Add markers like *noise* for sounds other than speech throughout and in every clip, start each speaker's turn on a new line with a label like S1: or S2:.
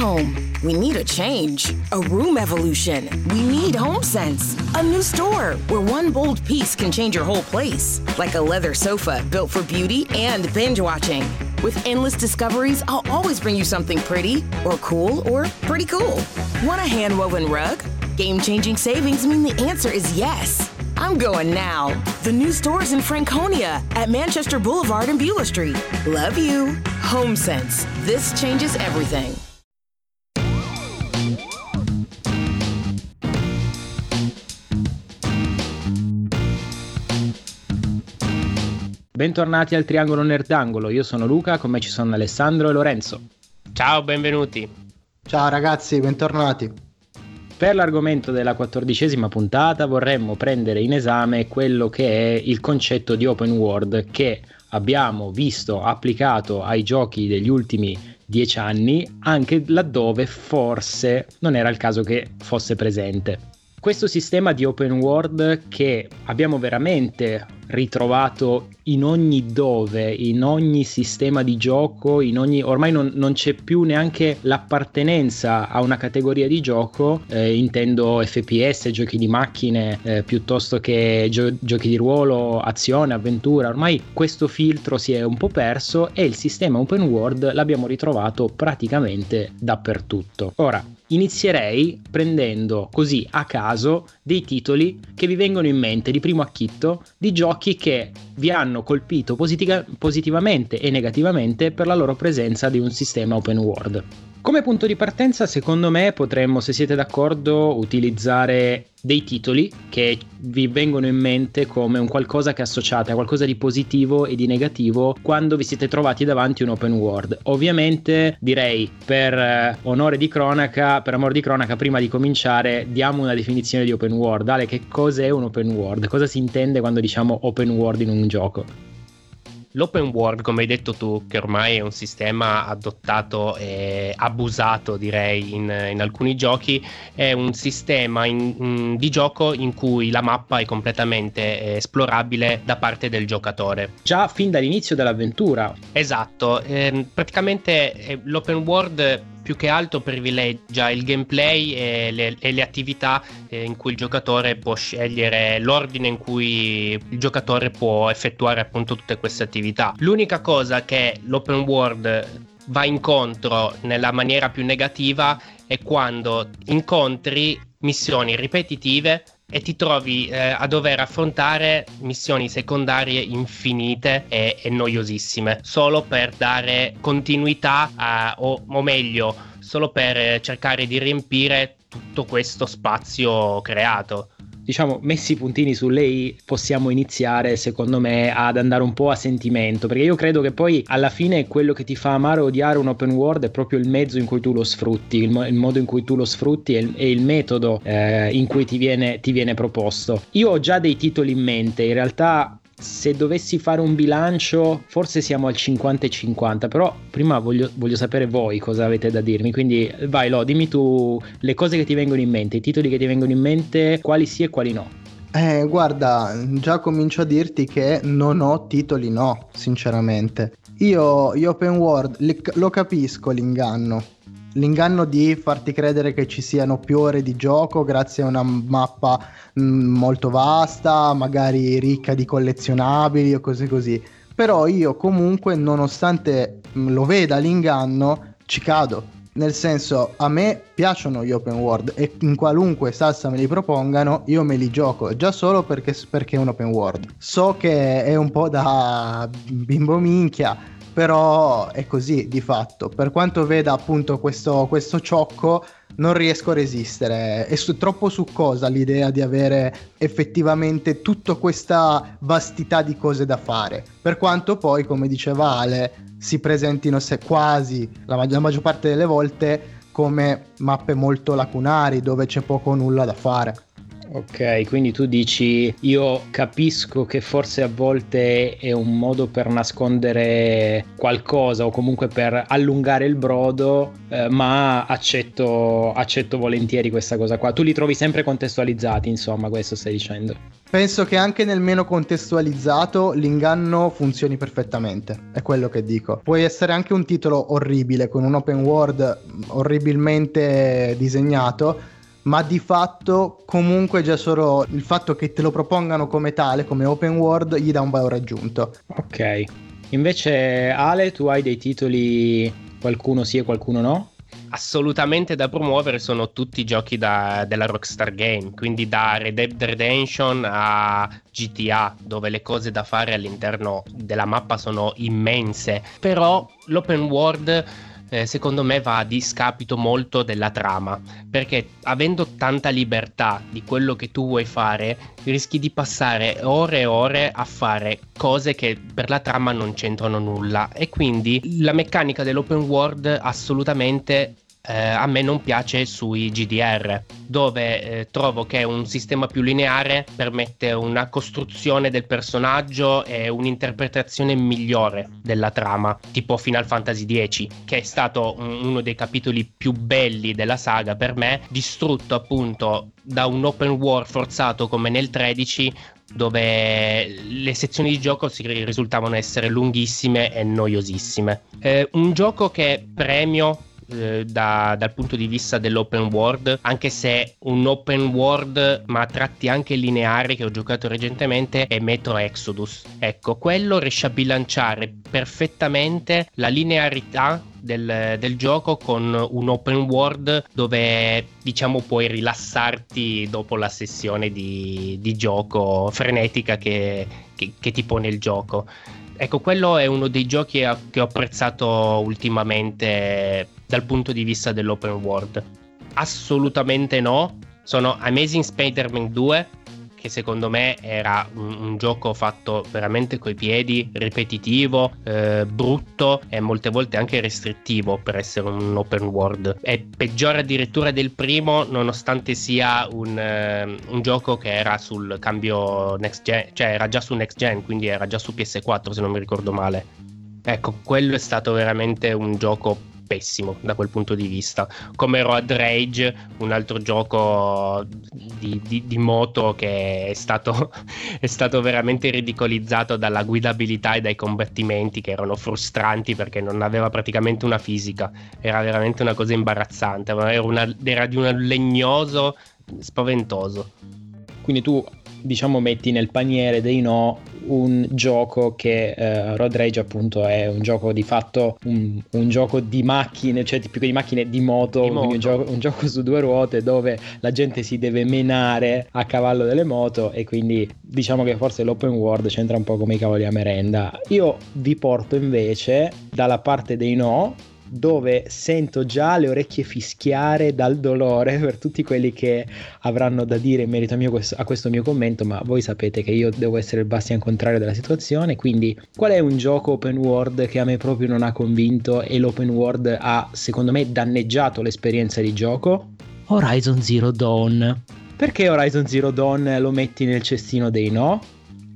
S1: home. We need a change, a room evolution. We need HomeSense, a new store where one bold piece can change your whole place, like a leather sofa built for beauty and binge watching. With endless discoveries, I'll always bring you something pretty, or cool, or pretty cool. Want a hand woven rug? Game changing savings mean the answer is yes. I'm going now. The new store's in Franconia at Manchester Boulevard and Beulah Street. Love you. HomeSense. This changes everything.
S2: Bentornati al Triangolo Nerdangolo, io sono Luca, con me ci sono Alessandro e Lorenzo.
S3: Ciao, benvenuti.
S4: Ciao ragazzi, bentornati.
S2: Per l'argomento della quattordicesima puntata vorremmo prendere in esame quello che è il concetto di open world che abbiamo visto applicato ai giochi degli ultimi dieci anni, anche laddove forse non era il caso che fosse presente. Questo sistema di open world che abbiamo veramente ritrovato in ogni dove, in ogni sistema di gioco, in ogni, ormai non, non c'è più neanche l'appartenenza a una categoria di gioco, eh, intendo FPS, giochi di macchine eh, piuttosto che gio- giochi di ruolo, azione, avventura, ormai questo filtro si è un po' perso e il sistema open world l'abbiamo ritrovato praticamente dappertutto. Ora, inizierei prendendo così a caso dei titoli che vi vengono in mente di primo acchitto di giochi che vi hanno colpito positiva- positivamente e negativamente per la loro presenza di un sistema open world. Come punto di partenza, secondo me, potremmo, se siete d'accordo, utilizzare dei titoli che vi vengono in mente come un qualcosa che associate a qualcosa di positivo e di negativo quando vi siete trovati davanti un open world. Ovviamente direi per eh, onore di cronaca, per amor di cronaca, prima di cominciare diamo una definizione di open world. Ale, che cos'è un open world? Cosa si intende quando diciamo open world in un gioco?
S3: L'open world, come hai detto tu, che ormai è un sistema adottato e abusato, direi, in, in alcuni giochi, è un sistema in, in, di gioco in cui la mappa è completamente esplorabile da parte del giocatore.
S2: Già fin dall'inizio dell'avventura.
S3: Esatto, eh, praticamente eh, l'open world più che altro privilegia il gameplay e le, e le attività eh, in cui il giocatore può scegliere l'ordine in cui il giocatore può effettuare appunto tutte queste attività. L'unica cosa che l'open world va incontro nella maniera più negativa è quando incontri missioni ripetitive e ti trovi eh, a dover affrontare missioni secondarie infinite e, e noiosissime solo per dare continuità a, o, o meglio solo per cercare di riempire tutto questo spazio creato
S2: diciamo, messi i puntini su lei, possiamo iniziare, secondo me, ad andare un po' a sentimento. Perché io credo che poi alla fine quello che ti fa amare o odiare un open world è proprio il mezzo in cui tu lo sfrutti, il, mo- il modo in cui tu lo sfrutti e il, e il metodo eh, in cui ti viene, ti viene proposto. Io ho già dei titoli in mente, in realtà se dovessi fare un bilancio, forse siamo al 50 e 50, però prima voglio, voglio, sapere voi cosa avete da dirmi, quindi vai Lo, dimmi tu le cose che ti vengono in mente, i titoli che ti vengono in mente, quali sì e quali no.
S4: Eh, guarda, già comincio a dirti che non ho titoli no, sinceramente. Io, io open world, lo capisco l'inganno, l'inganno di farti credere che ci siano più ore di gioco grazie a una mappa mh, mm, molto vasta, magari ricca di collezionabili o cose così. Però io comunque, nonostante mm, lo veda l'inganno, ci cado. Nel senso, a me piacciono gli open world e in qualunque salsa me li propongano, io me li gioco già solo perché, perché è un open world. So che è un po' da bimbo minchia, però è così di fatto. Per quanto veda appunto questo, questo ciocco, non riesco a resistere. È su, troppo succosa l'idea di avere effettivamente tutta questa vastità di cose da fare. Per quanto poi, come diceva Ale, si presentino se quasi la, la maggior parte delle volte come mappe molto lacunari dove c'è poco o nulla da fare.
S2: Ok, quindi tu dici io capisco che forse a volte è un modo per nascondere qualcosa o comunque per allungare il brodo, eh, ma accetto, accetto volentieri questa cosa qua. Tu li trovi sempre contestualizzati, insomma, questo stai dicendo.
S4: Penso che anche nel meno contestualizzato l'inganno funzioni perfettamente, è quello che dico. Puoi essere anche un titolo orribile, con un open world orribilmente disegnato, ma di fatto comunque già solo il fatto che te lo propongano come tale, come open world, gli dà un valore aggiunto.
S2: Ok. Invece Ale, tu hai dei titoli, qualcuno sì e qualcuno no?
S3: assolutamente da promuovere sono tutti i giochi da, della Rockstar Game, quindi da Red Dead Redemption a GTA, dove le cose da fare all'interno della mappa sono immense, però l'open world eh, secondo me va a discapito molto della trama, perché avendo tanta libertà di quello che tu vuoi fare, rischi di passare ore e ore a fare cose che per la trama non c'entrano nulla. E quindi la meccanica dell'open world assolutamente eh, a me non piace sui GDR, dove eh, trovo che un sistema più lineare permette una costruzione del personaggio e un'interpretazione migliore della trama, tipo Final Fantasy X, che è stato un, uno dei capitoli più belli della saga per me, distrutto appunto da un open war forzato come nel 13 dove le sezioni di gioco si risultavano essere lunghissime e noiosissime. Eh, un gioco che premio eh, da, dal punto di vista dell'open world, anche se un open world ma a tratti anche lineari che ho giocato recentemente è Metro Exodus. Ecco, quello riesce a bilanciare perfettamente la linearità del, del, gioco con un open world dove diciamo puoi rilassarti dopo la sessione di, di gioco frenetica che, che, che ti pone il gioco. Ecco, quello è uno dei giochi che ho apprezzato ultimamente dal punto di vista dell'open world. Assolutamente no. Sono Amazing Spider-Man 2, che secondo me era un, un gioco fatto veramente coi piedi, ripetitivo, eh, brutto e molte volte anche restrittivo per essere un open world. È peggiore addirittura del primo, nonostante sia un, eh, un gioco che era sul cambio next gen, cioè era già su next gen, quindi era già su PS4 se non mi ricordo male. Ecco, quello è stato veramente un gioco pessimo da quel punto di vista. Come Road Rage, un altro gioco di, di, di moto che è stato, *laughs* è stato, veramente ridicolizzato dalla guidabilità e dai combattimenti che erano frustranti perché non aveva praticamente una fisica. Era veramente una cosa imbarazzante. Era, una, era di un legnoso spaventoso.
S2: Quindi tu diciamo metti nel paniere dei no un gioco che eh, Road Rage appunto è un gioco di fatto un, un gioco di macchine cioè più che di macchine di moto, di moto. Un, gioco, un, gioco, su due ruote dove la gente si deve menare a cavallo delle moto e quindi diciamo che forse l'open world c'entra un po' come i cavoli a merenda io vi porto invece dalla parte dei no dove sento già le orecchie fischiare dal dolore per tutti quelli che avranno da dire in merito a, mio, a questo mio commento, ma voi sapete che io devo essere il bastian contrario della situazione, quindi qual è un gioco open world che a me proprio non ha convinto e l'open world ha secondo me danneggiato l'esperienza di gioco? Horizon Zero Dawn. Perché Horizon Zero Dawn lo metti nel cestino dei no?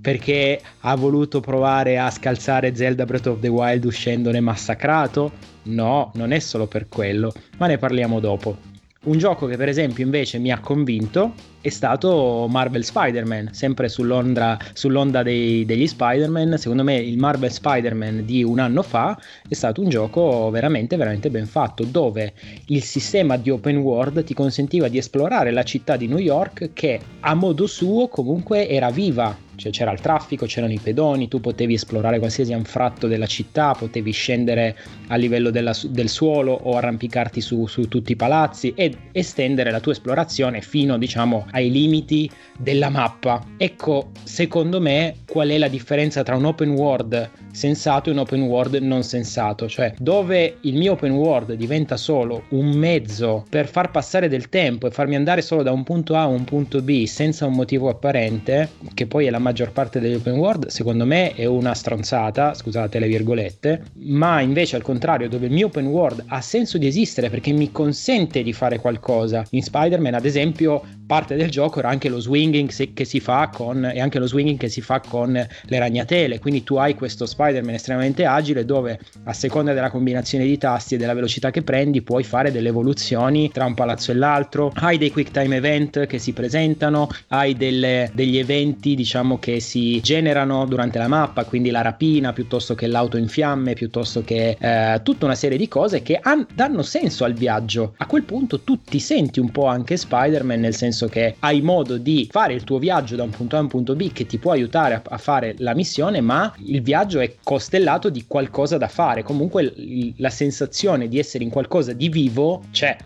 S2: Perché ha voluto provare a scalzare Zelda Breath of the Wild uscendone massacrato? No, non è solo per quello, ma ne parliamo dopo. Un gioco che per esempio invece mi ha convinto è stato Marvel Spider-Man, sempre sull'onda, sull'onda dei, degli Spider-Man. Secondo me il Marvel Spider-Man di un anno fa è stato un gioco veramente, veramente ben fatto, dove il sistema di open world ti consentiva di esplorare la città di New York che a modo suo comunque era viva, cioè c'era il traffico, c'erano i pedoni, tu potevi esplorare qualsiasi anfratto della città, potevi scendere a livello della, del suolo o arrampicarti su, su, tutti i palazzi e estendere la tua esplorazione fino diciamo ai limiti della mappa. Ecco, secondo me qual è la differenza tra un open world sensato e un open world non sensato, cioè dove il mio open world diventa solo un mezzo per far passare del tempo e farmi andare solo da un punto A a un punto B senza un motivo apparente, che poi è la maggior parte degli open world, secondo me è una stronzata, scusate le virgolette, ma invece al contrario, dove il mio open world ha senso di esistere perché mi consente di fare qualcosa. In Spider-Man, ad esempio, parte del gioco era anche lo swinging che si fa con e anche lo swinging che si fa con le ragnatele, quindi tu hai questo Spider-Man estremamente agile dove a seconda della combinazione di tasti e della velocità che prendi puoi fare delle evoluzioni tra un palazzo e l'altro, hai dei quick time event che si presentano, hai delle, degli eventi diciamo che si generano durante la mappa, quindi la rapina piuttosto che l'auto in fiamme, piuttosto che eh, tutta una serie di cose che han, danno senso al viaggio. A quel punto tu ti senti un po' anche Spider-Man nel senso che hai modo di fare il tuo viaggio da un punto A a un punto B che ti può aiutare a, a fare la missione, ma il viaggio è costellato di qualcosa da fare. Comunque la sensazione di essere in qualcosa di vivo c'è.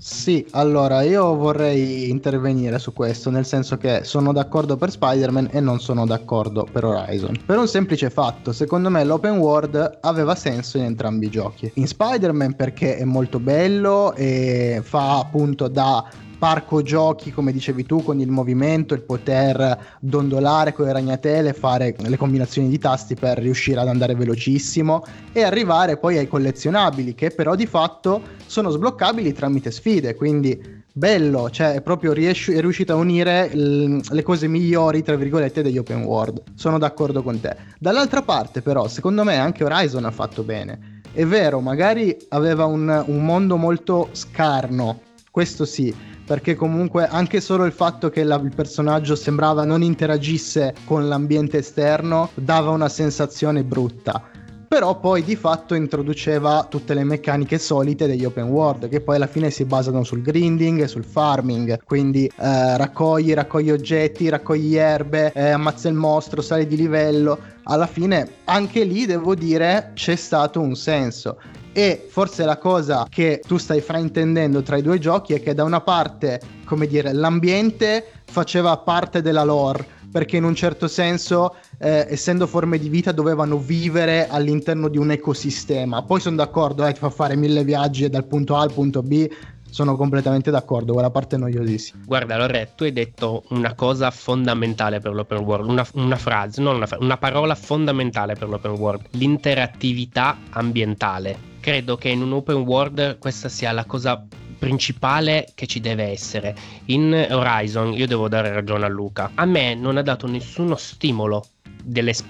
S4: Sì, allora io vorrei intervenire su questo, nel senso che sono d'accordo per Spider-Man e non sono d'accordo per Horizon. Per un semplice fatto, secondo me l'open world aveva senso in entrambi i giochi. In Spider-Man perché è molto bello e fa appunto da parco giochi, come dicevi tu, con il movimento, il poter dondolare con le ragnatele, fare le combinazioni di tasti per riuscire ad andare velocissimo e arrivare poi ai collezionabili che però di fatto sono sbloccabili tramite sfide, quindi bello, cioè proprio riesci- è riuscito a unire l- le cose migliori, tra virgolette, degli open world. Sono d'accordo con te. Dall'altra parte però, secondo me anche Horizon ha fatto bene. È vero, magari aveva un, un mondo molto scarno, questo sì, perché comunque anche solo il fatto che la, il personaggio sembrava non interagisse con l'ambiente esterno dava una sensazione brutta. Però poi di fatto introduceva tutte le meccaniche solite degli open world che poi alla fine si basano sul grinding e sul farming. Quindi eh, raccogli, raccogli oggetti, raccogli erbe, eh, ammazza il mostro, sali di livello. Alla fine anche lì devo dire c'è stato un senso e forse la cosa che tu stai fraintendendo tra i due giochi è che da una parte, come dire, l'ambiente faceva parte della lore perché in un certo senso, eh, essendo forme di vita, dovevano vivere all'interno di un ecosistema. Poi sono d'accordo, eh, ti fa fare mille viaggi dal punto A al punto B, sono completamente d'accordo, quella parte è noiosissima.
S3: Guarda, Loretta, tu hai detto una cosa fondamentale per l'open world, una, una frase, non una, una parola fondamentale per l'open world, l'interattività ambientale credo che in un open world questa sia la cosa principale che ci deve essere. In Horizon, io devo dare ragione a Luca, a me non ha dato nessuno stimolo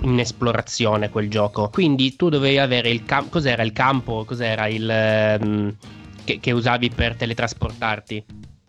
S3: in esplorazione quel gioco. Quindi tu dovevi avere il campo. Cos'era il campo? Cos'era il. Um, che, che, usavi per teletrasportarti?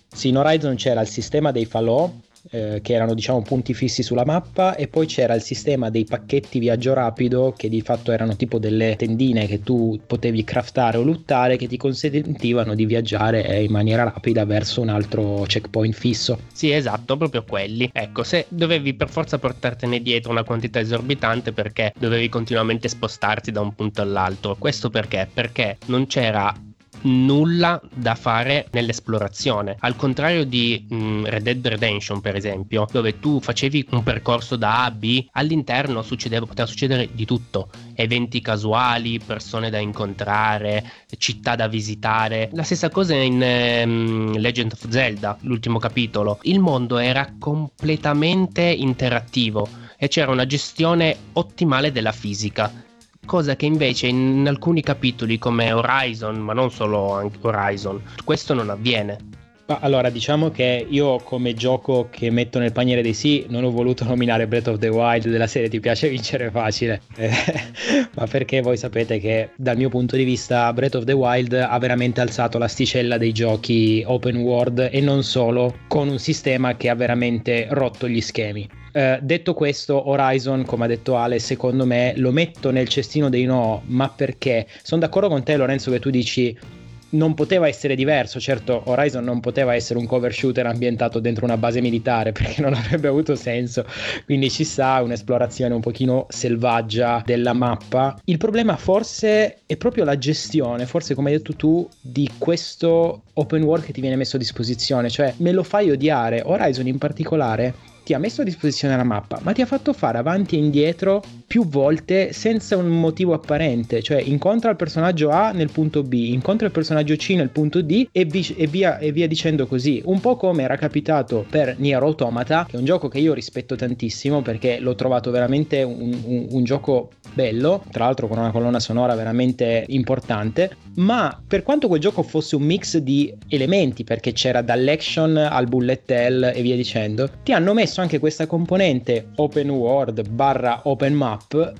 S2: Sì, in Horizon c'era il sistema dei falò eh, che erano diciamo punti fissi sulla mappa e poi c'era il sistema dei pacchetti viaggio rapido che di fatto erano tipo delle tendine che tu potevi craftare o lottare che ti consentivano di viaggiare eh, in maniera rapida verso un altro checkpoint fisso.
S3: Sì, esatto, proprio quelli. Ecco, se dovevi per forza portartene dietro una quantità esorbitante perché dovevi continuamente spostarti da un punto all'altro. Questo perché? Perché non c'era nulla da fare nell'esplorazione. Al contrario di mh, mm, Red Dead Redemption, per esempio, dove tu facevi un percorso da A a B, all'interno poteva succedere di tutto. Eventi casuali, persone da incontrare, città da visitare. La stessa cosa in um, Legend of Zelda, l'ultimo capitolo. Il mondo era completamente interattivo e c'era una gestione ottimale della fisica cosa che invece in alcuni capitoli come Horizon, ma non solo Horizon, questo non avviene.
S2: Allora, diciamo che io come gioco che metto nel paniere dei sì non ho voluto nominare Breath of the Wild della serie ti piace vincere facile, *laughs* ma perché voi sapete che dal mio punto di vista Breath of the Wild ha veramente alzato l'asticella dei giochi open world e non solo, con un sistema che ha veramente rotto gli schemi. Eh, detto questo, Horizon, come ha detto Ale, secondo me lo metto nel cestino dei no, ma perché? Sono d'accordo con te, Lorenzo, che tu dici non poteva essere diverso. Certo, Horizon non poteva essere un cover shooter ambientato dentro una base militare *laughs* perché non avrebbe avuto senso. Quindi ci sta un'esplorazione un pochino selvaggia della mappa. Il problema forse è proprio la gestione, forse come hai detto tu, di questo open world che ti viene messo a disposizione. Cioè, me lo fai odiare. Horizon in particolare ti ha messo a disposizione la mappa, ma ti ha fatto fare avanti e indietro più volte senza un motivo apparente, cioè incontra il personaggio A nel punto B, incontra il personaggio C nel punto D e, vi- e, via, e via dicendo così, un po' come era capitato per Nier Automata, che è un gioco che io rispetto tantissimo perché l'ho trovato veramente un, un, un gioco bello, tra l'altro con una colonna sonora veramente importante, ma per quanto quel gioco fosse un mix di elementi, perché c'era dall'action al bullet hell e via dicendo, ti hanno messo anche questa componente open world barra open map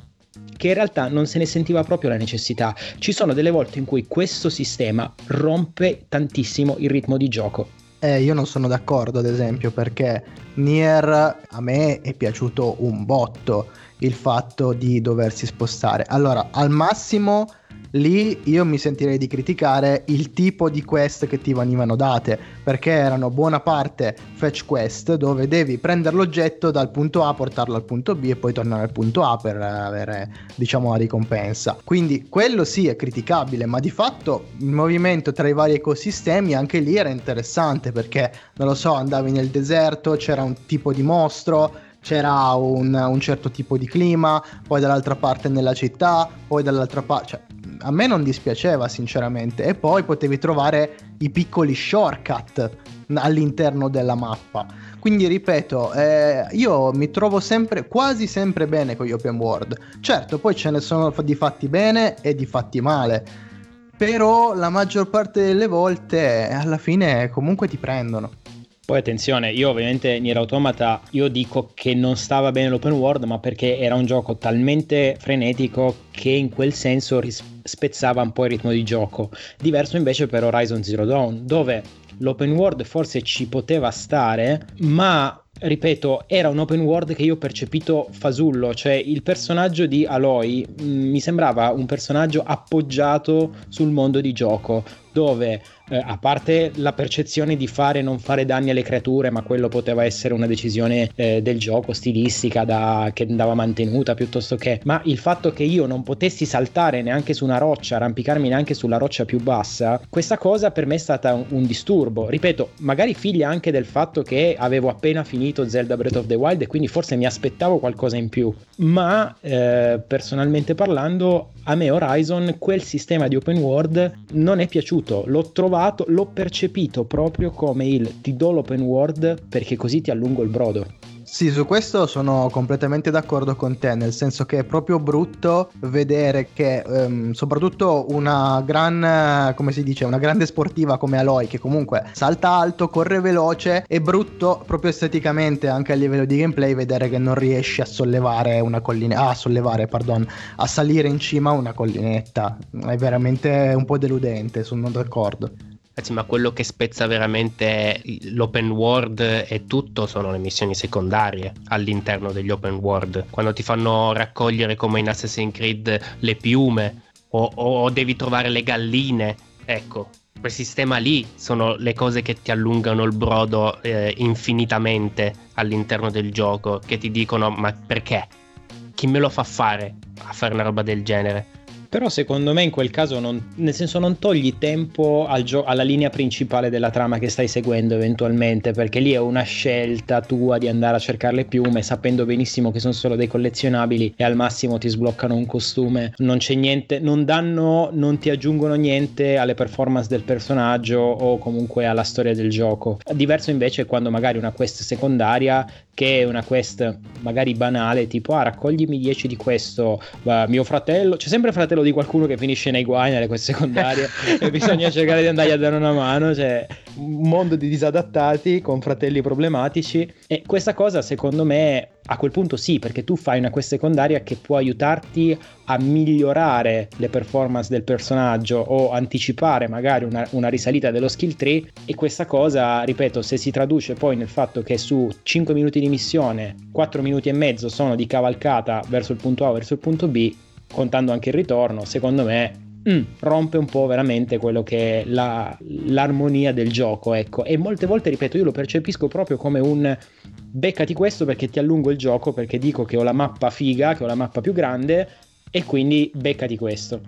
S2: che in realtà non se ne sentiva proprio la necessità. Ci sono delle volte in cui questo sistema rompe tantissimo il ritmo di gioco.
S4: Eh, io non sono d'accordo, ad esempio, perché Nier a me è piaciuto un botto il fatto di doversi spostare. Allora, al massimo lì io mi sentirei di criticare il tipo di quest che ti venivano date, perché erano buona parte fetch quest dove devi prendere l'oggetto dal punto A, portarlo al punto B e poi tornare al punto A per avere, diciamo, la ricompensa. Quindi quello sì è criticabile, ma di fatto il movimento tra i vari ecosistemi anche lì era interessante perché, non lo so, andavi nel deserto, c'era un tipo di mostro, c'era un, un, certo tipo di clima, poi dall'altra parte nella città, poi dall'altra parte... Cioè, a me non dispiaceva sinceramente e poi potevi trovare i piccoli shortcut all'interno della mappa. Quindi ripeto, eh, io mi trovo sempre, quasi sempre bene con gli open world. Certo, poi ce ne sono di fatti bene e di fatti male. Però la maggior parte delle volte alla fine comunque ti prendono.
S2: Poi attenzione, io ovviamente Nier Automata io dico che non stava bene l'open world, ma perché era un gioco talmente frenetico che in quel senso spezzava un po' il ritmo di gioco. Diverso invece per Horizon Zero Dawn, dove l'open world forse ci poteva stare, ma ripeto, era un open world che io ho percepito fasullo, cioè il personaggio di Aloy mh, mm, mi sembrava un personaggio appoggiato sul mondo di gioco, dove eh, a parte la percezione di fare e non fare danni alle creature, ma quello poteva essere una decisione eh, del gioco stilistica da, che andava mantenuta piuttosto che, ma il fatto che io non potessi saltare neanche su una roccia, arrampicarmi neanche sulla roccia più bassa, questa cosa per me è stata un, un disturbo. Ripeto, magari figlia anche del fatto che avevo appena finito Zelda Breath of the Wild e quindi forse mi aspettavo qualcosa in più, ma eh, personalmente parlando a me Horizon quel sistema di open world non è piaciuto, l'ho trovato, l'ho percepito proprio come il ti do l'open world perché così ti allungo il brodo.
S4: Sì, su questo sono completamente d'accordo con te, nel senso che è proprio brutto vedere che um, soprattutto una gran, come si dice, una grande sportiva come Aloy, che comunque salta alto, corre veloce, è brutto proprio esteticamente anche a livello di gameplay vedere che non riesce a sollevare una collina, a sollevare, pardon, a salire in cima una collinetta. È veramente un po' deludente, sono d'accordo.
S3: Ragazzi, ma quello che spezza veramente l'open world e tutto sono le missioni secondarie all'interno degli open world. Quando ti fanno raccogliere come in Assassin's Creed le piume o, o devi trovare le galline. Ecco, quel sistema lì sono le cose che ti allungano il brodo eh, infinitamente all'interno del gioco, che ti dicono ma perché? Chi me lo fa fare a fare una roba del genere?
S2: Però secondo me in quel caso non, nel senso non togli tempo al gio- alla linea principale della trama che stai seguendo eventualmente, perché lì è una scelta tua di andare a cercare le piume sapendo benissimo che sono solo dei collezionabili e al massimo ti sbloccano un costume. Non c'è niente, non danno, non ti aggiungono niente alle performance del personaggio o comunque alla storia del gioco. Diverso invece quando magari una quest secondaria che è una quest magari banale, tipo ah raccoglimi 10 di questo, mio fratello, c'è sempre il fratello di qualcuno che finisce nei guai nelle quest secondarie *laughs* e bisogna cercare di andargli a dare una mano, cioè un mondo di disadattati con fratelli problematici. E questa cosa secondo me a quel punto sì, perché tu fai una quest secondaria che può aiutarti a migliorare le performance del personaggio o anticipare magari una, una, risalita dello skill tree. E questa cosa, ripeto, se si traduce poi nel fatto che su 5 minuti di missione 4 minuti e mezzo sono di cavalcata verso il punto A o verso il punto B, contando anche il ritorno, secondo me Mm, rompe un po' veramente quello che è la, l'armonia del gioco, ecco. E molte volte, ripeto, io lo percepisco proprio come un beccati questo perché ti allungo il gioco, perché dico che ho la mappa figa, che ho la mappa più grande, e quindi beccati questo.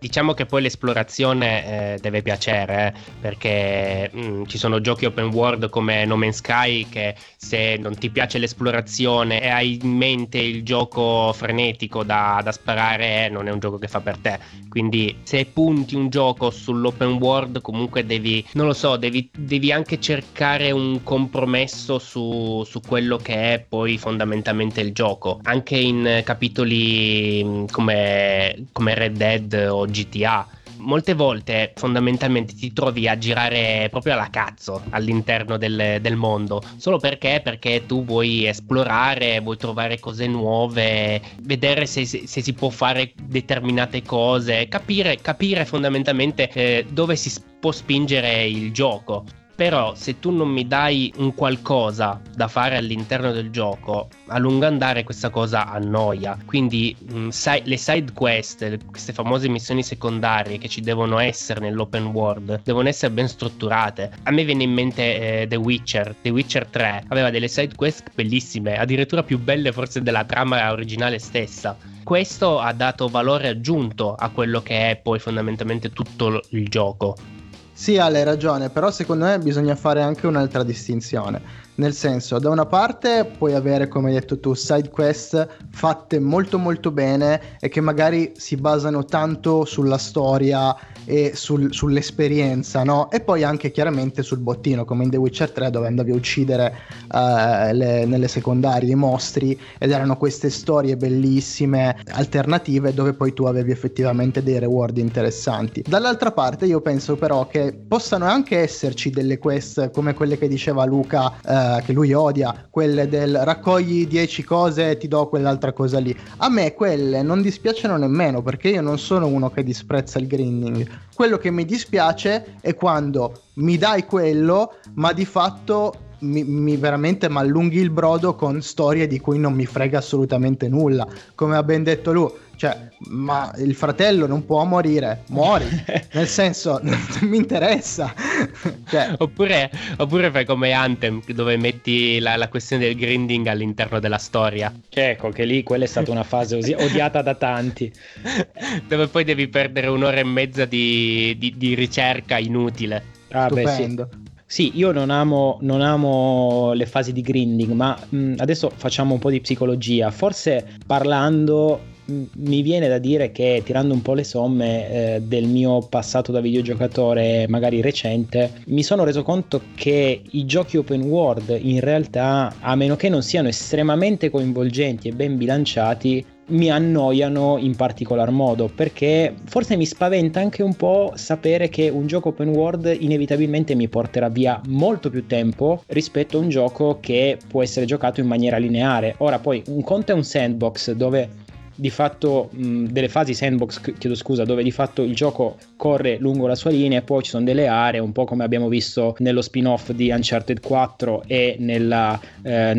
S3: Diciamo che poi l'esplorazione eh, deve piacere, eh, perché mh, mm, ci sono giochi open world come No Man's Sky che se non ti piace l'esplorazione e hai in mente il gioco frenetico da, da sparare, eh, non è un gioco che fa per te. Quindi se punti un gioco sull'open world comunque devi, non lo so, devi, devi anche cercare un compromesso su, su, quello che è poi fondamentalmente il gioco. Anche in capitoli mm, come, come Red Dead o GTA. Molte volte fondamentalmente ti trovi a girare proprio alla cazzo all'interno del, del mondo, solo perché? Perché tu vuoi esplorare, vuoi trovare cose nuove, vedere se, se, se si può fare determinate cose, capire, capire fondamentalmente eh, dove si può spingere il gioco. Però se tu non mi dai un qualcosa da fare all'interno del gioco, a lungo andare questa cosa annoia. Quindi mh, mm, sai, le side quest, queste famose missioni secondarie che ci devono essere nell'open world, devono essere ben strutturate. A me viene in mente eh, The Witcher. The Witcher 3 aveva delle side quest bellissime, addirittura più belle forse della trama originale stessa questo ha dato valore aggiunto a quello che è poi fondamentalmente tutto il gioco.
S4: Sì, Ale, hai ragione, però secondo me bisogna fare anche un'altra distinzione. Nel senso, da una parte puoi avere, come hai detto tu, side quest fatte molto molto bene e che magari si basano tanto sulla storia e sul, sull'esperienza, no? E poi anche chiaramente sul bottino, come in The Witcher 3 dove andavi a uccidere uh, le, nelle secondarie i mostri ed erano queste storie bellissime, alternative, dove poi tu avevi effettivamente dei reward interessanti. Dall'altra parte io penso però che possano anche esserci delle quest come quelle che diceva Luca, uh, che lui odia, quelle del raccogli 10 cose e ti do quell'altra cosa lì. A me quelle non dispiacciono nemmeno perché io non sono uno che disprezza il grinding quello che mi dispiace è quando mi dai quello, ma di fatto mi, mi veramente mi allunghi il brodo con storie di cui non mi frega assolutamente nulla. Come ha ben detto lui, cioè, ma il fratello non può morire, muori. *laughs* Nel senso, *laughs* non mi interessa.
S3: cioè. oppure, oppure, fai come Anthem, dove metti la, la, questione del grinding all'interno della storia.
S2: Cioè, ecco, che lì quella è stata una fase osi- *laughs* odiata da tanti.
S3: dove poi devi perdere un'ora e mezza di, di, di ricerca inutile.
S2: Ah, Stupendo. Beh, sì. Sì, io non amo, non amo, le fasi di grinding, ma mh, adesso facciamo un po' di psicologia. Forse parlando mi viene da dire che tirando un po' le somme eh, del mio passato da videogiocatore magari recente mi sono reso conto che i giochi open world in realtà a meno che non siano estremamente coinvolgenti e ben bilanciati mi annoiano in particolar modo perché forse mi spaventa anche un po' sapere che un gioco open world inevitabilmente mi porterà via molto più tempo rispetto a un gioco che può essere giocato in maniera lineare. Ora poi un conto è un sandbox dove di fatto mh, delle fasi sandbox, chiedo scusa, dove di fatto il gioco corre lungo la sua linea e poi ci sono delle aree, un po' come abbiamo visto nello spin-off di Uncharted 4 e nella, eh,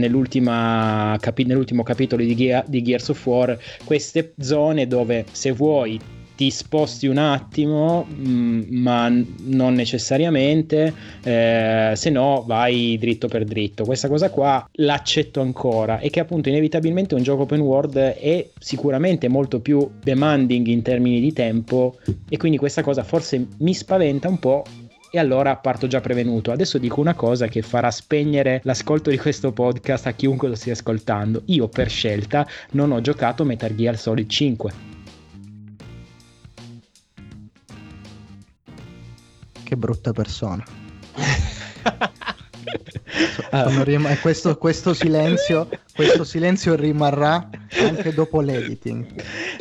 S2: capi- nell'ultimo capitolo di, Ge- di Gears of War, queste zone dove se vuoi ti sposti un attimo, mm, ma non necessariamente, eh, se no vai dritto per dritto. Questa cosa qua l'accetto ancora e che appunto inevitabilmente un gioco open world è sicuramente molto più demanding in termini di tempo e quindi questa cosa forse mi spaventa un po' e allora parto già prevenuto. Adesso dico una cosa che farà spegnere l'ascolto di questo podcast a chiunque lo stia ascoltando. Io per scelta non ho giocato Metal Gear Solid 5.
S4: Che brutta persona. *laughs* rim- questo, questo, silenzio, questo silenzio rimarrà anche dopo l'editing.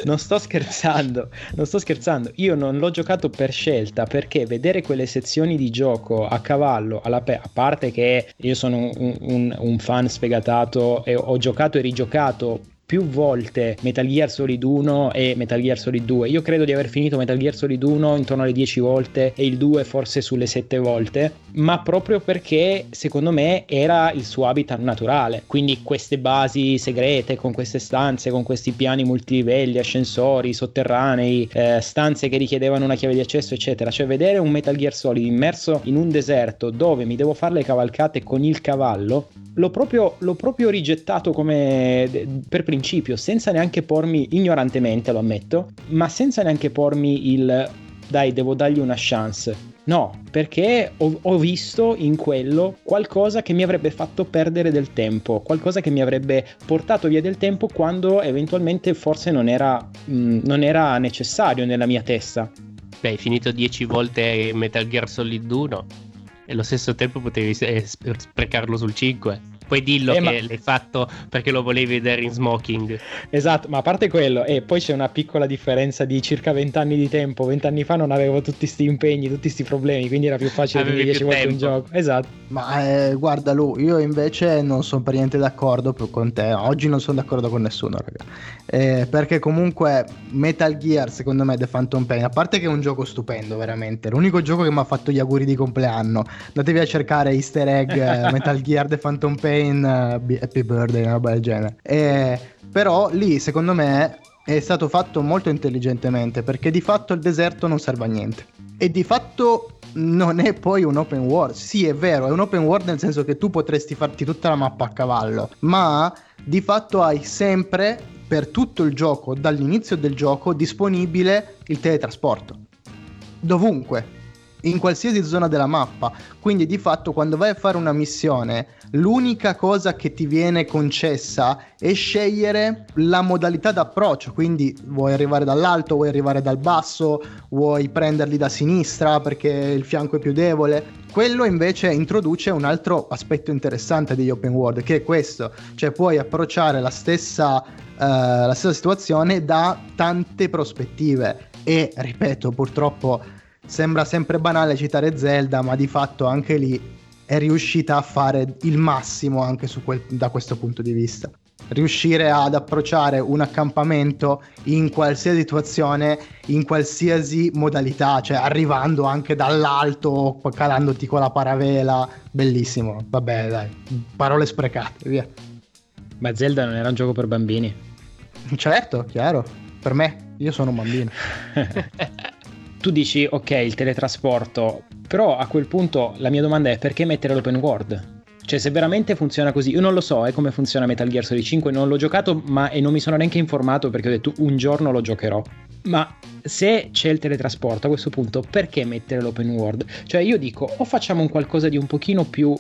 S2: Non sto scherzando, non sto scherzando. Io non l'ho giocato per scelta perché vedere quelle sezioni di gioco a cavallo, pe- a parte che io sono un, un, un fan sfegatato e ho giocato e rigiocato più volte Metal Gear Solid 1 e Metal Gear Solid 2. Io credo di aver finito Metal Gear Solid 1 intorno alle 10 volte e il 2 forse sulle 7 volte, ma proprio perché secondo me era il suo habitat naturale. Quindi queste basi segrete con queste stanze, con questi piani multilivelli, ascensori, sotterranei, eh, stanze che richiedevano una chiave di accesso, eccetera. Cioè vedere un Metal Gear Solid immerso in un deserto dove mi devo fare le cavalcate con il cavallo l'ho proprio, l'ho proprio rigettato come per principio, senza neanche pormi, ignorantemente lo ammetto, ma senza neanche pormi il dai, devo dargli una chance. No, perché ho, ho, visto in quello qualcosa che mi avrebbe fatto perdere del tempo, qualcosa che mi avrebbe portato via del tempo quando eventualmente forse non era, mh, mm, non era necessario nella mia testa.
S3: Beh, hai finito 10 volte Metal Gear Solid 1 e allo stesso tempo potevi sprecarlo sul 5. Poi dillo eh, che ma... l'hai fatto perché lo volevi vedere in smoking.
S2: Esatto, ma a parte quello, e poi c'è una piccola differenza di circa 20 anni di tempo. 20 anni fa non avevo tutti questi impegni, tutti questi problemi, quindi era più facile
S3: finire 10 volte
S2: un gioco. Esatto.
S4: Ma eh, guarda Lu, io invece non sono per niente d'accordo con te. Oggi non sono d'accordo con nessuno, raga. Eh, perché comunque Metal Gear, secondo me, The Phantom Pain, a parte che è un gioco stupendo, veramente. L'unico gioco che mi ha fatto gli auguri di compleanno. Andatevi a cercare easter egg eh, *laughs* Metal Gear The Phantom Pain Rain, uh, Happy Birthday, una roba del genere. E, però lì, secondo me, è stato fatto molto intelligentemente perché di fatto il deserto non serve a niente. E di fatto non è poi un open world. Sì, è vero, è un open world nel senso che tu potresti farti tutta la mappa a cavallo, ma di fatto hai sempre per tutto il gioco, dall'inizio del gioco, disponibile il teletrasporto. Dovunque in qualsiasi zona della mappa. Quindi di fatto quando vai a fare una missione, l'unica cosa che ti viene concessa è scegliere la modalità d'approccio, quindi vuoi arrivare dall'alto, vuoi arrivare dal basso, vuoi prenderli da sinistra perché il fianco è più debole. Quello invece introduce un altro aspetto interessante degli open world, che è questo, cioè puoi approcciare la stessa, uh, la stessa situazione da tante prospettive e, ripeto, purtroppo sembra sempre banale citare Zelda, ma di fatto anche lì è riuscita a fare il massimo anche quel, da questo punto di vista. Riuscire ad approcciare un accampamento in qualsiasi situazione, in qualsiasi modalità, cioè arrivando anche dall'alto, calandoti con la paravela, bellissimo. Vabbè, dai, parole sprecate, via.
S2: Ma Zelda non era un gioco per bambini?
S4: Certo, chiaro, per me, io sono un bambino. *laughs*
S2: tu dici ok il teletrasporto, però a quel punto la mia domanda è perché mettere l'open world? Cioè se veramente funziona così, io non lo so eh, come funziona Metal Gear Solid 5, non l'ho giocato ma e non mi sono neanche informato perché ho detto un giorno lo giocherò. Ma se c'è il teletrasporto a questo punto perché mettere l'open world? Cioè io dico o facciamo un qualcosa di un pochino più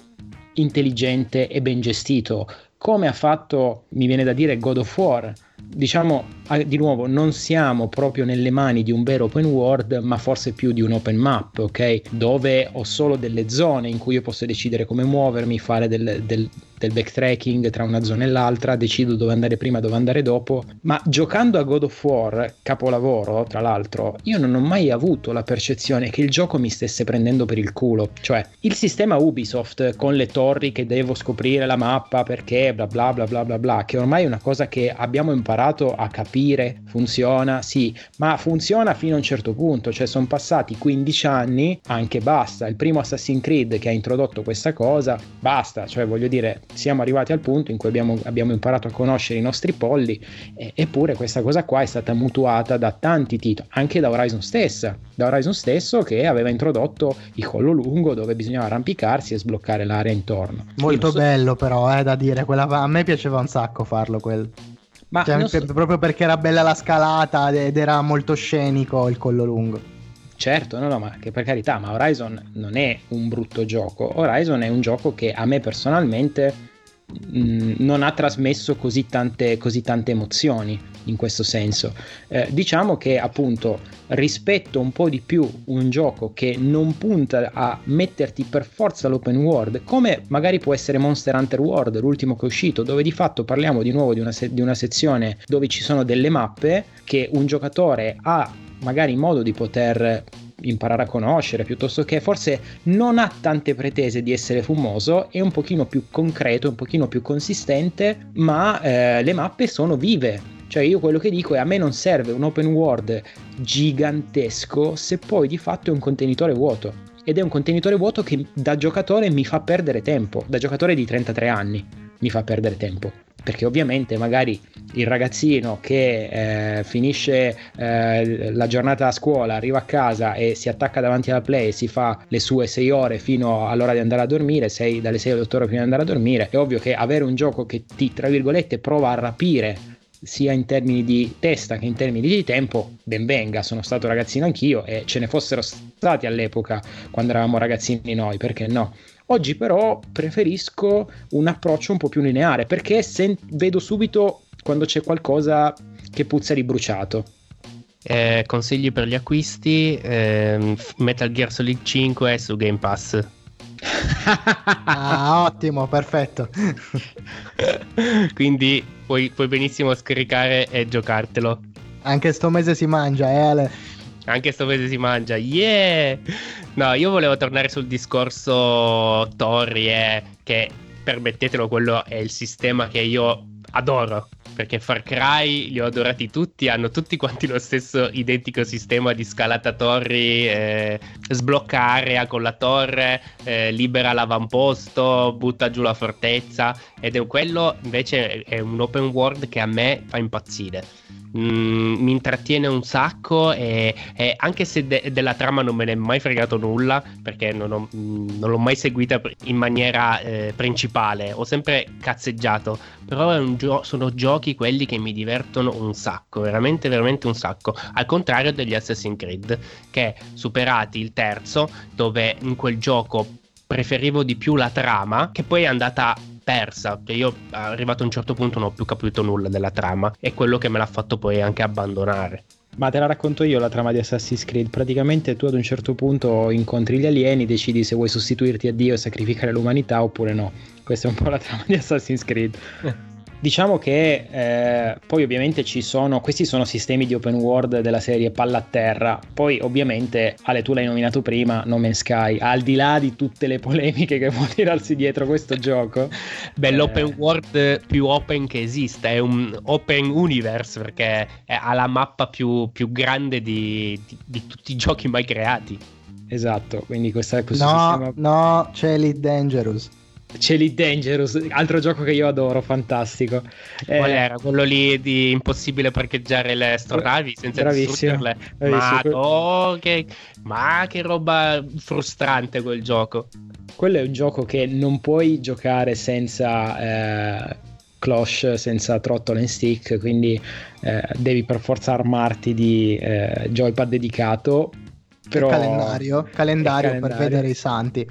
S2: intelligente e ben gestito, come ha fatto, mi viene da dire, God of War, diciamo di nuovo non siamo proprio nelle mani di un vero open world ma forse più di un open map ok? Dove ho solo delle zone in cui io posso decidere come muovermi fare del, del, del backtracking tra una zona e l'altra decido dove andare prima dove andare dopo. Ma giocando a God of War capolavoro tra l'altro io non ho mai avuto la percezione che il gioco mi stesse prendendo per il culo. Cioè il sistema Ubisoft con le torri che devo scoprire la mappa perché bla bla bla bla bla bla che ormai è una cosa che abbiamo imparato imparato a capire, funziona, sì, ma funziona fino a un certo punto, cioè sono passati 15 anni, anche basta, il primo Assassin's Creed che ha introdotto questa cosa, basta, cioè voglio dire, siamo arrivati al punto in cui abbiamo, abbiamo imparato a conoscere i nostri polli, e, eppure questa cosa qua è stata mutuata da tanti titoli, anche da Horizon stessa, da Horizon stesso che aveva introdotto il collo lungo dove bisognava arrampicarsi e sbloccare l'area intorno.
S4: Molto so... bello però, eh, da dire, quella, a me piaceva un sacco farlo quel. Ma cioè, so... proprio perché era bella la scalata ed era molto scenico il collo lungo.
S2: Certo, no, no, ma che per carità, ma Horizon non è un brutto gioco. Horizon è un gioco che a me personalmente mh, mm, non ha trasmesso così tante, così tante emozioni in questo senso. Eh, diciamo che appunto rispetto un po' di più un gioco che non punta a metterti per forza l'open world, come magari può essere Monster Hunter World, l'ultimo che è uscito, dove di fatto parliamo di nuovo di una, se- di una sezione dove ci sono delle mappe che un giocatore ha magari modo di poter imparare a conoscere, piuttosto che forse non ha tante pretese di essere fumoso, è un pochino più concreto, un pochino più consistente, ma eh, le mappe sono vive, cioè io quello che dico è a me non serve un open world gigantesco se poi di fatto è un contenitore vuoto. Ed è un contenitore vuoto che da giocatore mi fa perdere tempo, da giocatore di 33 anni. Mi fa perdere tempo perché ovviamente magari il ragazzino che eh, finisce eh, la giornata a scuola, arriva a casa e si attacca davanti alla play e si fa le sue 6 ore fino all'ora di andare a dormire, sei, dalle 6 alle 8 ore prima di andare a dormire, è ovvio che avere un gioco che ti, tra virgolette, prova a rapire sia in termini di testa che in termini di tempo, ben venga, sono stato ragazzino anch'io e ce ne fossero stati all'epoca quando eravamo ragazzini noi, perché no? Oggi però preferisco un approccio un po' più lineare perché sen- vedo subito quando c'è qualcosa che puzza di bruciato.
S3: Eh, consigli per gli acquisti: eh, Metal Gear Solid 5 su Game Pass. *laughs*
S4: ah, ottimo, perfetto. *laughs*
S3: Quindi puoi, puoi, benissimo scaricare e giocartelo.
S4: Anche sto mese si mangia, eh Ale.
S3: Anche sto mese si mangia, yeah! No, io volevo tornare sul discorso Torri, eh, che permettetelo, quello è il sistema che io adoro. Perché Far Cry li ho adorati tutti, hanno tutti quanti lo stesso identico sistema di scalata torri, eh, sblocca area con la torre, eh, libera l'avamposto, butta giù la fortezza. Ed è quello invece è un open world che a me fa impazzire Mm, mi intrattiene un sacco e, e anche se de- della trama non me ne è mai fregato nulla perché non, ho, mm, non l'ho mai seguita in maniera eh, principale, ho sempre cazzeggiato, però gio- sono giochi quelli che mi divertono un sacco, veramente veramente un sacco, al contrario degli Assassin's Creed che superati il terzo dove in quel gioco preferivo di più la trama che poi è andata persa. Cioè io arrivato a un certo punto non ho più capito nulla della trama. E quello che me l'ha fatto poi anche abbandonare.
S2: Ma te la racconto io la trama di Assassin's Creed. Praticamente tu ad un certo punto incontri gli alieni, decidi se vuoi sostituirti a Dio e sacrificare l'umanità oppure no. Questa è un po' la trama di Assassin's Creed. *laughs* Diciamo che eh, poi ovviamente ci sono, questi sono sistemi di open world della serie palla a terra, poi ovviamente Ale tu l'hai nominato prima, No Man's Sky, al di là di tutte le polemiche che può tirarsi dietro questo gioco.
S3: Beh, eh... l'open world più open che esista, è un open universe perché ha la mappa più, più grande di, di, di tutti i giochi mai creati.
S2: Esatto, quindi questa,
S4: questo no, sistema... No, c'è Elite Dangerous.
S2: C'è Elite Dangerous, altro gioco che io adoro, fantastico.
S3: Qual eh, era? Quello lì di impossibile parcheggiare le astronavi senza
S2: bravissimo,
S3: Ma, oh, che, ma che roba frustrante quel gioco.
S2: Quello è un gioco che non puoi giocare senza... Eh, cloche senza trottole in stick quindi eh, devi per forza armarti di eh, joypad dedicato però...
S4: calendario, calendario, calendario per vedere i santi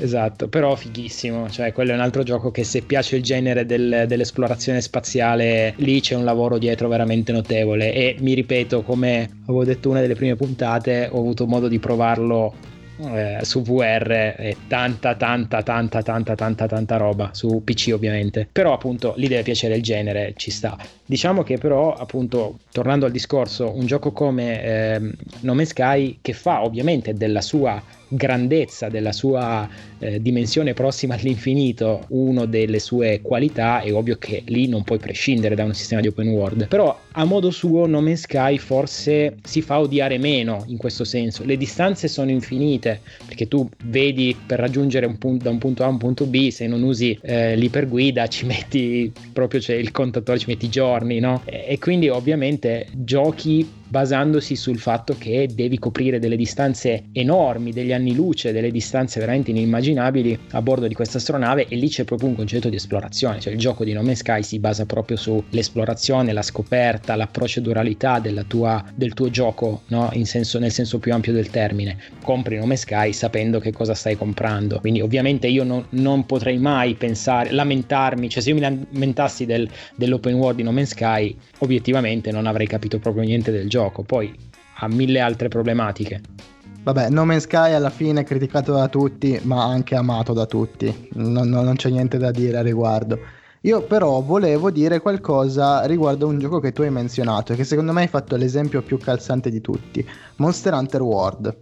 S2: Esatto, però fighissimo, cioè quello è un altro gioco che se piace il genere del, dell'esplorazione spaziale, lì c'è un lavoro dietro veramente notevole. E mi ripeto, come avevo detto una delle prime puntate, ho avuto modo di provarlo eh, su VR è tanta tanta tanta tanta tanta tanta roba su PC ovviamente. Però appunto lì deve piacere il genere ci sta. Diciamo che però appunto tornando al discorso un gioco come eh, No Man's Sky che fa ovviamente della sua grandezza, della sua eh, dimensione prossima all'infinito, una delle sue qualità, è ovvio che lì non puoi prescindere da un sistema di open world. Però a modo suo No Man's Sky forse si fa odiare meno in questo senso. Le distanze sono infinite, perché tu vedi per raggiungere un punto, da un punto A a un punto B, se non usi eh, l'iperguida ci metti proprio cioè, il contatore, ci metti giorni, no? E, e quindi ovviamente giochi basandosi sul fatto che devi coprire delle distanze enormi, degli anni luce, delle distanze veramente inimmaginabili a bordo di questa astronave e lì c'è proprio un concetto di esplorazione, cioè il gioco di No Man's Sky si basa proprio sull'esplorazione, la scoperta, la proceduralità tua, del tuo gioco no? senso, nel senso più ampio del termine. Compri No Man's Sky sapendo che cosa stai comprando, quindi ovviamente io non, non potrei mai pensare, lamentarmi, cioè se io mi lamentassi del, dell'open world di No Man's Sky, obiettivamente non avrei capito proprio niente del gioco gioco, poi ha mille altre problematiche.
S4: Vabbè, No Man's Sky alla fine è criticato da tutti, ma anche amato da tutti. Non, non, c'è niente da dire a riguardo. Io però volevo dire qualcosa riguardo un gioco che tu hai menzionato e che secondo me hai fatto l'esempio più calzante di tutti, Monster Hunter World.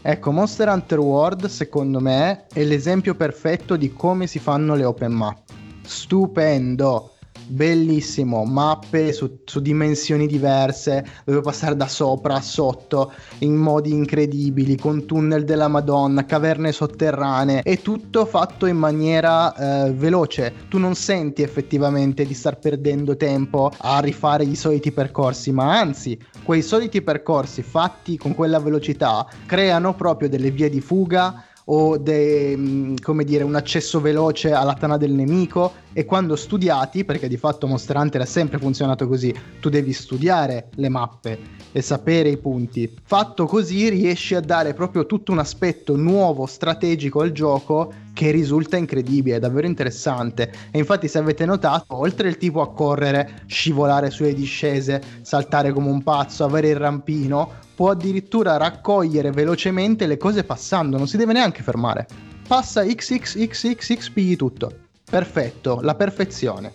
S4: Ecco, Monster Hunter World secondo me è l'esempio perfetto di come si fanno le open map. Stupendo! Bellissimo, mappe su, su, dimensioni diverse, dove passare da sopra a sotto in modi incredibili, con tunnel della Madonna, caverne sotterranee, è tutto fatto in maniera eh, veloce. Tu non senti effettivamente di star perdendo tempo a rifare i soliti percorsi, ma anzi, quei soliti percorsi fatti con quella velocità creano proprio delle vie di fuga o de, mm, dire, un accesso veloce alla tana del nemico e quando studiati, perché di fatto Monster Hunter ha sempre funzionato così, tu devi studiare le mappe e sapere i punti. Fatto così riesci a dare proprio tutto un aspetto nuovo, strategico al gioco che risulta incredibile, davvero interessante. E infatti se avete notato, oltre il tipo a correre, scivolare sulle discese, saltare come un pazzo, avere il rampino, può addirittura raccogliere velocemente le cose passando, non si deve neanche fermare. Passa XXXXXP tutto. Perfetto, la perfezione.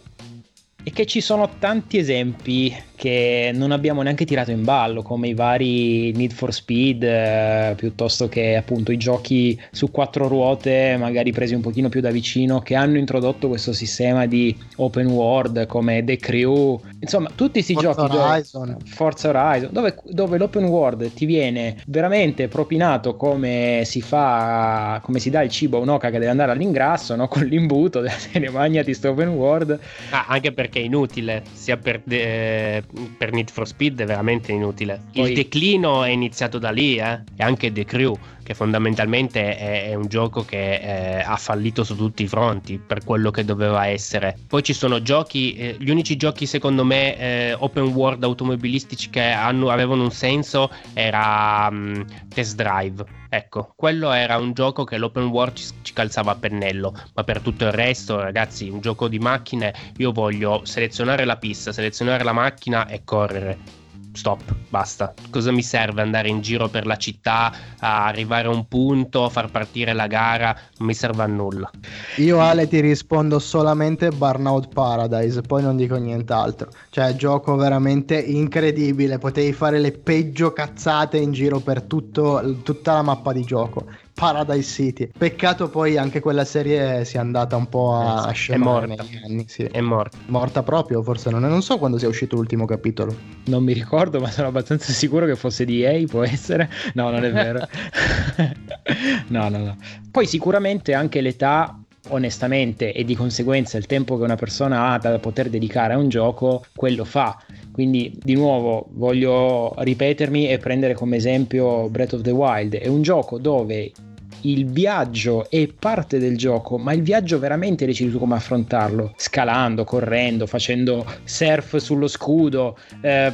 S2: E che ci sono tanti esempi che non abbiamo neanche tirato in ballo, come i vari Need for Speed, eh, piuttosto che appunto i giochi su quattro ruote, magari presi un pochino più da vicino, che hanno introdotto questo sistema di open world come The Crew, insomma tutti questi
S4: Forza
S2: giochi
S4: Horizon.
S2: Dove, Forza Horizon, dove, dove l'open world ti viene veramente propinato come si fa, come si dà il cibo a un'oca che deve andare all'ingrasso, no? *laughs* con l'imbuto *laughs* della serie magnati sto open world.
S3: Ah, anche perché è inutile, sia per... De- per Need for Speed è veramente inutile. Poi... Il declino è iniziato da lì, eh? e anche The Crew, che fondamentalmente è, è un gioco che eh, ha fallito su tutti i fronti per quello che doveva essere. Poi ci sono giochi, eh, gli unici giochi secondo me eh, open world automobilistici che hanno, avevano un senso era um, Test Drive. Ecco, quello era un gioco che l'open world ci, ci, calzava a pennello, ma per tutto il resto, ragazzi, un gioco di macchine, io voglio selezionare la pista, selezionare la macchina e correre stop, basta. Cosa mi serve andare in giro per la città, a arrivare a un punto, a far partire la gara? Non mi serve a nulla.
S4: Io Ale ti rispondo solamente Burnout Paradise, poi non dico nient'altro. Cioè, gioco veramente incredibile, potevi fare le peggio cazzate in giro per tutto, tutta la mappa di gioco. Paradise City. Peccato poi anche quella serie sia andata un po' a,
S3: eh, scemare è morta. negli
S4: anni. Sì.
S3: È morta.
S4: Morta proprio, forse non, non so quando sia uscito l'ultimo capitolo.
S2: Non mi ricordo, ma sono abbastanza sicuro che fosse di EA, può essere. No, non è vero. *laughs* no, no, no. Poi sicuramente anche l'età onestamente e di conseguenza il tempo che una persona ha da poter dedicare a un gioco, quello fa. Quindi di nuovo voglio ripetermi e prendere come esempio Breath of the Wild. È un gioco dove il viaggio è parte del gioco, ma il viaggio veramente decidi tu come affrontarlo, scalando, correndo, facendo surf sullo scudo, eh,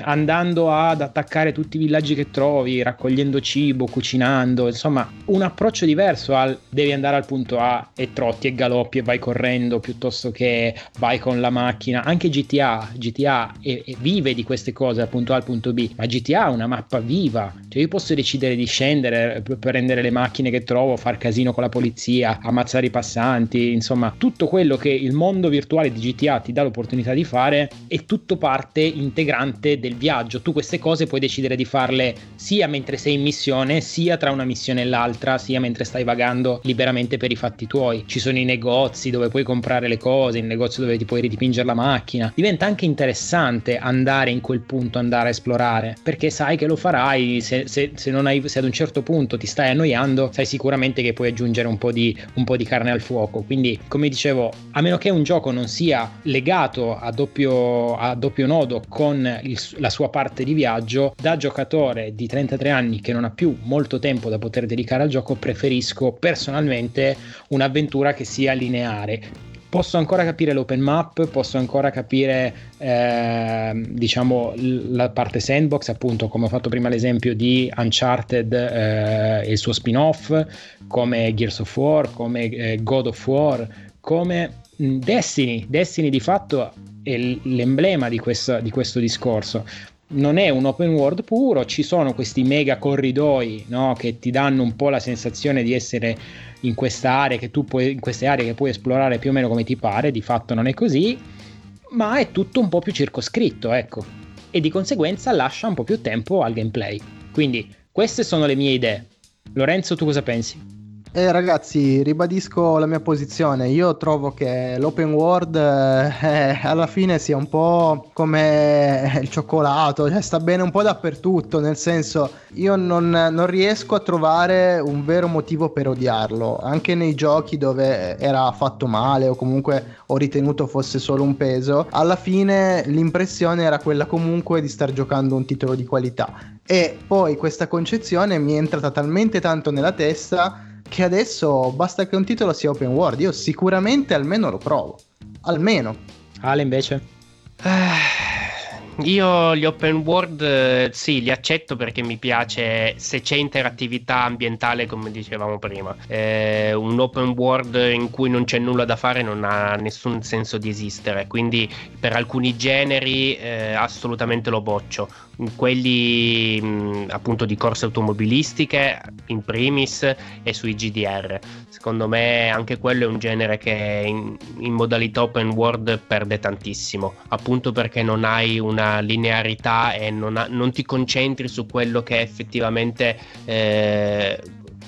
S2: andando ad attaccare tutti i villaggi che trovi, raccogliendo cibo, cucinando, insomma un approccio diverso al devi andare al punto A e trotti e galoppi e vai correndo piuttosto che vai con la macchina, anche GTA, GTA è, è vive di queste cose dal punto A al punto B, ma GTA è una mappa viva, cioè io posso decidere di scendere per prendere le macchine macchine che trovo, far casino con la polizia, ammazzare i passanti, insomma, tutto quello che il mondo virtuale di GTA ti dà l'opportunità di fare è tutto parte integrante del viaggio. Tu queste cose puoi decidere di farle sia mentre sei in missione, sia tra una missione e l'altra, sia mentre stai vagando liberamente per i fatti tuoi. Ci sono i negozi dove puoi comprare le cose, il negozio dove ti puoi ridipingere la macchina. Diventa anche interessante andare in quel punto, andare a esplorare, perché sai che lo farai se, se, se, hai, se ad un certo punto ti stai annoiando, sai sicuramente che puoi aggiungere un po, di, un po' di carne al fuoco. Quindi, come dicevo, a meno che un gioco non sia legato a doppio, a doppio nodo con il, la sua parte di viaggio, da giocatore di 33 anni che non ha più molto tempo da poter dedicare al gioco, preferisco personalmente un'avventura che sia lineare posso ancora capire l'open map, posso ancora capire eh, diciamo la parte sandbox, appunto come ho fatto prima l'esempio di Uncharted e eh, il suo spin-off, come Gears of War, come eh, God of War, come Destiny. Destiny di fatto è l'emblema di, questa, di questo discorso non è un open world puro, ci sono questi mega corridoi no, che ti danno un po' la sensazione di essere in, questa area che tu puoi, in queste aree che puoi esplorare più o meno come ti pare, di fatto non è così, ma è tutto un po' più circoscritto, ecco, e di conseguenza lascia un po' più tempo al gameplay. Quindi queste sono le mie idee. Lorenzo, tu cosa pensi?
S4: Eh, ragazzi, ribadisco la mia posizione. Io trovo che l'open world eh, alla fine sia un po' come il cioccolato, cioè sta bene un po' dappertutto. Nel senso, io non, non, riesco a trovare un vero motivo per odiarlo. Anche nei giochi dove era fatto male o comunque ho ritenuto fosse solo un peso, alla fine l'impressione era quella comunque di star giocando un titolo di qualità. E poi questa concezione mi è entrata talmente tanto nella testa che adesso basta che un titolo sia open world. Io sicuramente almeno lo provo. Almeno.
S2: Ale invece?
S3: Eh, io gli open world eh, sì, li accetto perché mi piace se c'è interattività ambientale, come dicevamo prima. Eh, un open world in cui non c'è nulla da fare non ha nessun senso di esistere, quindi per alcuni generi eh, assolutamente lo boccio. Quelli mh, appunto di corse automobilistiche in primis e sui GDR. Secondo me anche quello è un genere che in, in modalità open world perde tantissimo, appunto perché non hai una linearità e non, ha, non ti concentri su quello che effettivamente eh,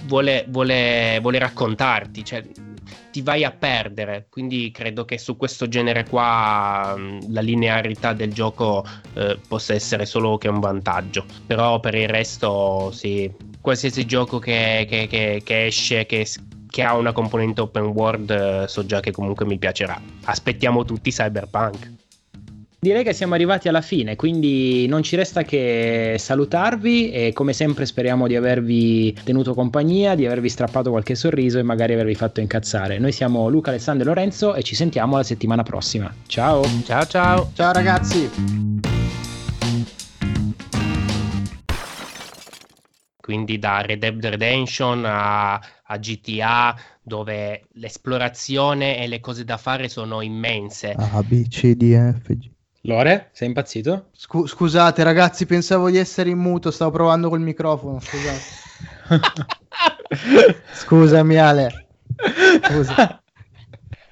S3: vuole, vuole, vuole, raccontarti. Cioè, ti vai a perdere. Quindi credo che su questo genere qua la linearità del gioco eh, possa essere solo che un vantaggio. Però per il resto, sì, qualsiasi gioco che, che, che, che esce, che, che, ha una componente open world, eh, so già che comunque mi piacerà. Aspettiamo tutti Cyberpunk.
S2: Direi che siamo arrivati alla fine, quindi non ci resta che salutarvi e come sempre speriamo di avervi tenuto compagnia, di avervi strappato qualche sorriso e magari avervi fatto incazzare. Noi siamo Luca, Alessandro e Lorenzo e ci sentiamo la settimana prossima. Ciao!
S3: Ciao ciao!
S4: Ciao ragazzi!
S3: Quindi da Red Dead Redemption a, a GTA dove l'esplorazione e le cose da fare sono immense.
S4: A, B, C, D, F, G.
S2: Lore, sei impazzito?
S4: Scu- scusate ragazzi, pensavo di essere in muto, stavo provando col microfono, scusate. *laughs* Scusami Ale. Scusa.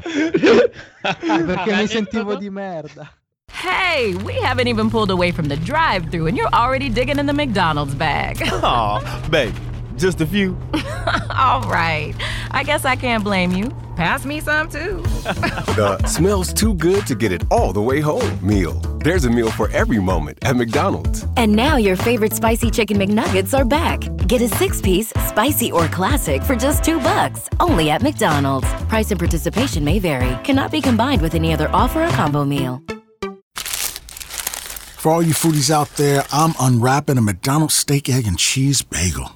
S4: *laughs* Perché mi sentivo di merda.
S5: Hey, we haven't even pulled away from the drive-thru and you're already digging in the McDonald's bag.
S6: Aw, babe, just a few. *laughs*
S5: All right. I guess I can't blame you. Pass me some too. *laughs*
S6: the smells too good to get it all the way home meal. There's a meal for every moment at McDonald's.
S7: And now your favorite spicy chicken McNuggets are back. Get a six piece, spicy or classic for just two bucks. Only at McDonald's. Price and participation may vary. Cannot be combined with any other offer or combo meal.
S8: For all you foodies out there, I'm unwrapping a McDonald's steak, egg, and cheese bagel.